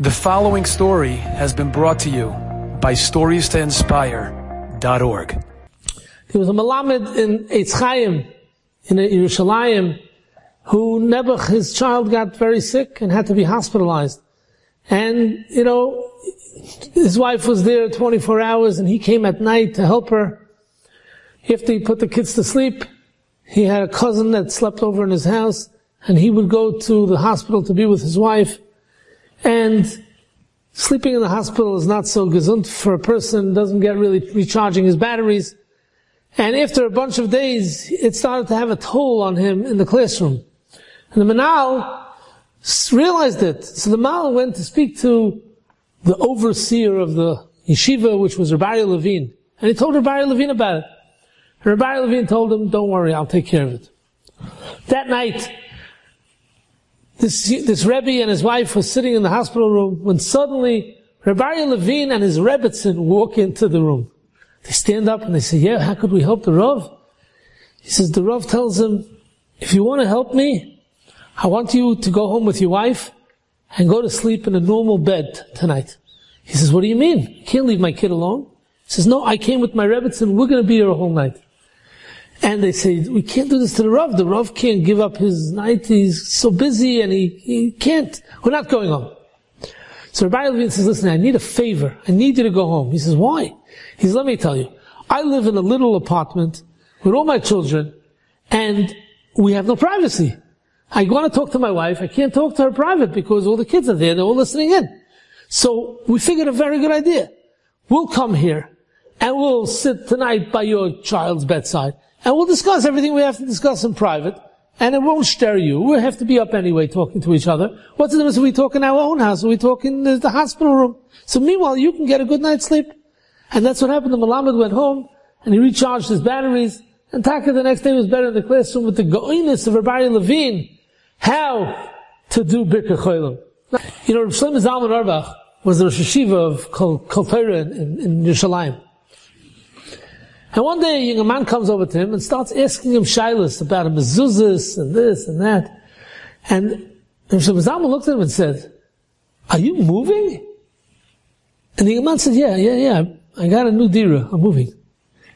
The following story has been brought to you by StoriesToInspire.org. There was a Malamed in Eitz Chaim, in Yerushalayim, who Nebuch, his child, got very sick and had to be hospitalized. And, you know, his wife was there 24 hours and he came at night to help her. After he put the kids to sleep, he had a cousin that slept over in his house and he would go to the hospital to be with his wife. And sleeping in the hospital is not so gesund for a person, doesn't get really recharging his batteries. And after a bunch of days, it started to have a toll on him in the classroom. And the Menahel realized it. So the Menahel went to speak to the overseer of the yeshiva, which was Rabbi Levine. And he told Rabbi Levine about it. And Rabbi Levine told him, don't worry, I'll take care of it. That night, this, this Rebbe and his wife were sitting in the hospital room when suddenly Rabbi Levine and his Rebbitzin walk into the room. They stand up and they say, yeah, how could we help the Rav? He says, the Rav tells him, if you want to help me, I want you to go home with your wife and go to sleep in a normal bed tonight. He says, what do you mean? I can't leave my kid alone. He says, no, I came with my Rebbitzin, we're going to be here a whole night. And they say, we can't do this to the Rav. The Rav can't give up his night. He's so busy and he, he can't. We're not going home. So Rabbi Levine says, listen, I need a favor. I need you to go home. He says, why? He says, let me tell you. I live in a little apartment with all my children and we have no privacy. I want to talk to my wife. I can't talk to her private because all the kids are there. They're all listening in. So we figured a very good idea. We'll come here and we'll sit tonight by your child's bedside and we'll discuss everything we have to discuss in private, and it won't stir you. We'll have to be up anyway talking to each other. What's the difference if we talk in our own house or we talk in the, the hospital room? So meanwhile, you can get a good night's sleep. And that's what happened. The Malamed went home, and he recharged his batteries, and Taka the next day was better in the classroom with the goiness of Rabbi Levine. How to do Bikur Cholim. You know, Shlomo Zalman Auerbach was the Rosh Hayeshiva of Kol, Kol in, in, in Yerushalayim. And one day a man comes over to him and starts asking him shilas about a mezuzahs and this and that. And Zalman looked at him and said, are you moving? And the man said, yeah, yeah, yeah, I got a new dira, I'm moving.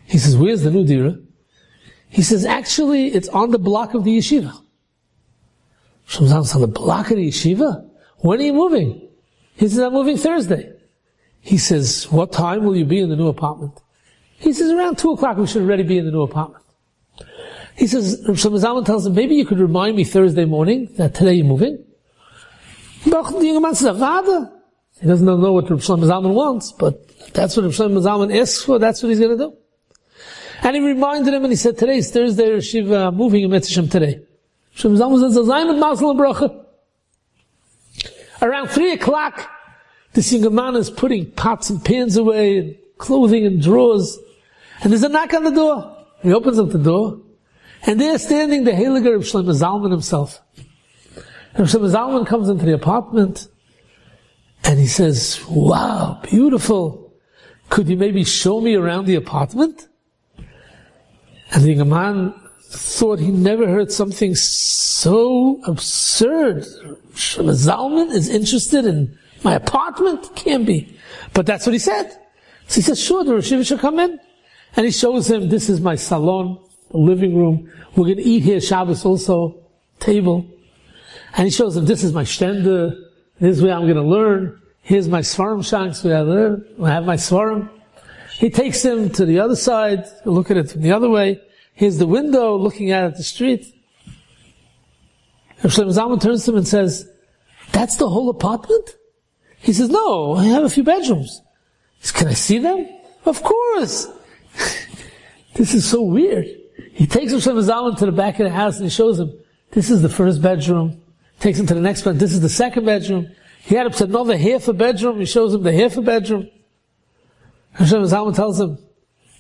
He says, where's the new dira? He says, actually, it's on the block of the yeshiva. Zalman's on the block of the yeshiva? When are you moving? He says, I'm moving Thursday. He says, what time will you be in the new apartment? He says, around 2 o'clock we should already be in the new apartment. He says, Shlomo Zalman tells him, maybe you could remind me Thursday morning that today you're moving. The young man says, He doesn't know what Shlomo Zalman wants, but that's what Shlomo Zalman asks for, that's what he's going to do. And he reminded him and he said, today is Thursday, Shiva, I'm moving in Mitzvah today. Shlomo says, Zayman Masal and Bracha. Around 3 o'clock, this young man is putting pots and pans away, and clothing and drawers. And there's a knock on the door. He opens up the door, and there standing the Heiliger of Shlomo Zalman himself. And Shlomo Zalman comes into the apartment, and he says, wow, beautiful. Could you maybe show me around the apartment? And the man thought he never heard something so absurd. Shlomo Zalman is interested in my apartment? Can't be. But that's what he said. So he says, sure, the Rosh should come in. And he shows him, this is my salon, the living room. We're going to eat here Shabbos also, table. And he shows him, this is my shtender. This is where I'm going to learn. Here's my svarim shanks where I live. I have my svarim. He takes him to the other side, look at it from the other way. Here's the window looking out at the street. Rav Shlomo Zalman turns to him and says, that's the whole apartment? He says, no, I have a few bedrooms. Says, can I see them? Of course. This is so weird. He takes Shlomo Zalman to the back of the house and he shows him, this is the first bedroom. Takes him to the next bedroom. This is the second bedroom. He had up to another half a bedroom. He shows him the half a bedroom. Zalman tells him,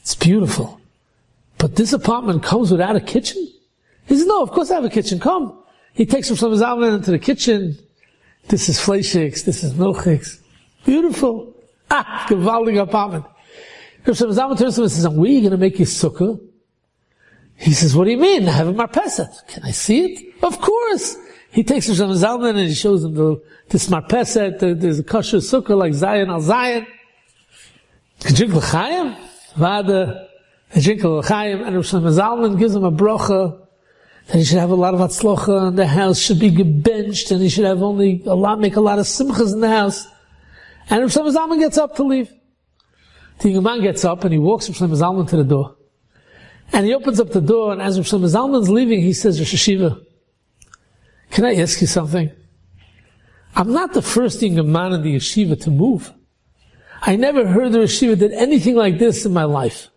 it's beautiful. But this apartment comes without a kitchen? He says, no, of course I have a kitchen. Come. He takes Shlomo Zalman into the kitchen. This is fleischiks. This is milchiks. Beautiful. Ah, gewaltig apartment. Rav Shlomo Zalman turns to him and says, are going to make you sukkah? He says, what do you mean? I have a marpeset. Can I see it? Of course. he takes Rosh Zalman and he shows him the, the marpeset, the, there's a kosher sukkah like Zion al Zion. Drink l'chaim, vada, drink l'chaim, and Rosh Zalman gives him a brocha, that he should have a lot of atzlocha, and the house should be gebenched, and he should have only a lot, make a lot of simchas in the house. And Rosh Zalman gets up to leave. The young man gets up and he walks Rosh Zalman to the door. And he opens up the door, and as Rosh Zalman's leaving, he says, Rosh Hayeshiva, can I ask you something? I'm not the first young man in the yeshiva to move. I never heard the yeshiva did anything like this in my life.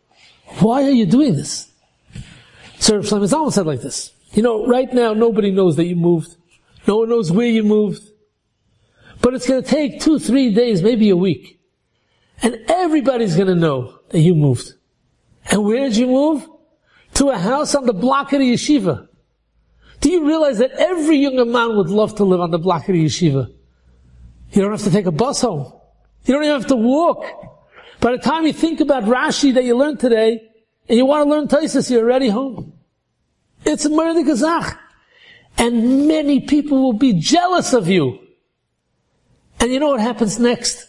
Why are you doing this? Rav Shlomo Zalman said like this. You know, right now nobody knows that you moved. No one knows where you moved. But it's going to take two, three days, maybe a week. And everybody's going to know that you moved. And where did you move? To a house on the block of the yeshiva. Do you realize that every young man would love to live on the block of the yeshiva? You don't have to take a bus home. You don't even have to walk. By the time you think about Rashi that you learned today, and you want to learn Taisus, you're already home. It's a murder Gazach. And many people will be jealous of you. And you know what happens next?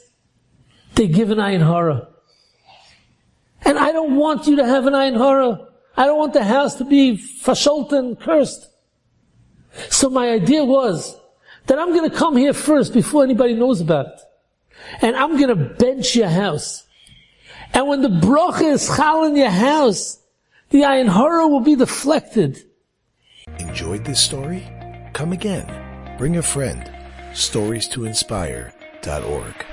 They give an ayin hara. And I don't want you to have an ayin hara. I don't want the house to be fasholten, cursed. So my idea was that I'm going to come here first before anybody knows about it. And I'm going to bench your house. And when the bracha is chal in your house, the ayin hara will be deflected. Enjoyed this story? Come again. Bring a friend. Stories to inspire.org.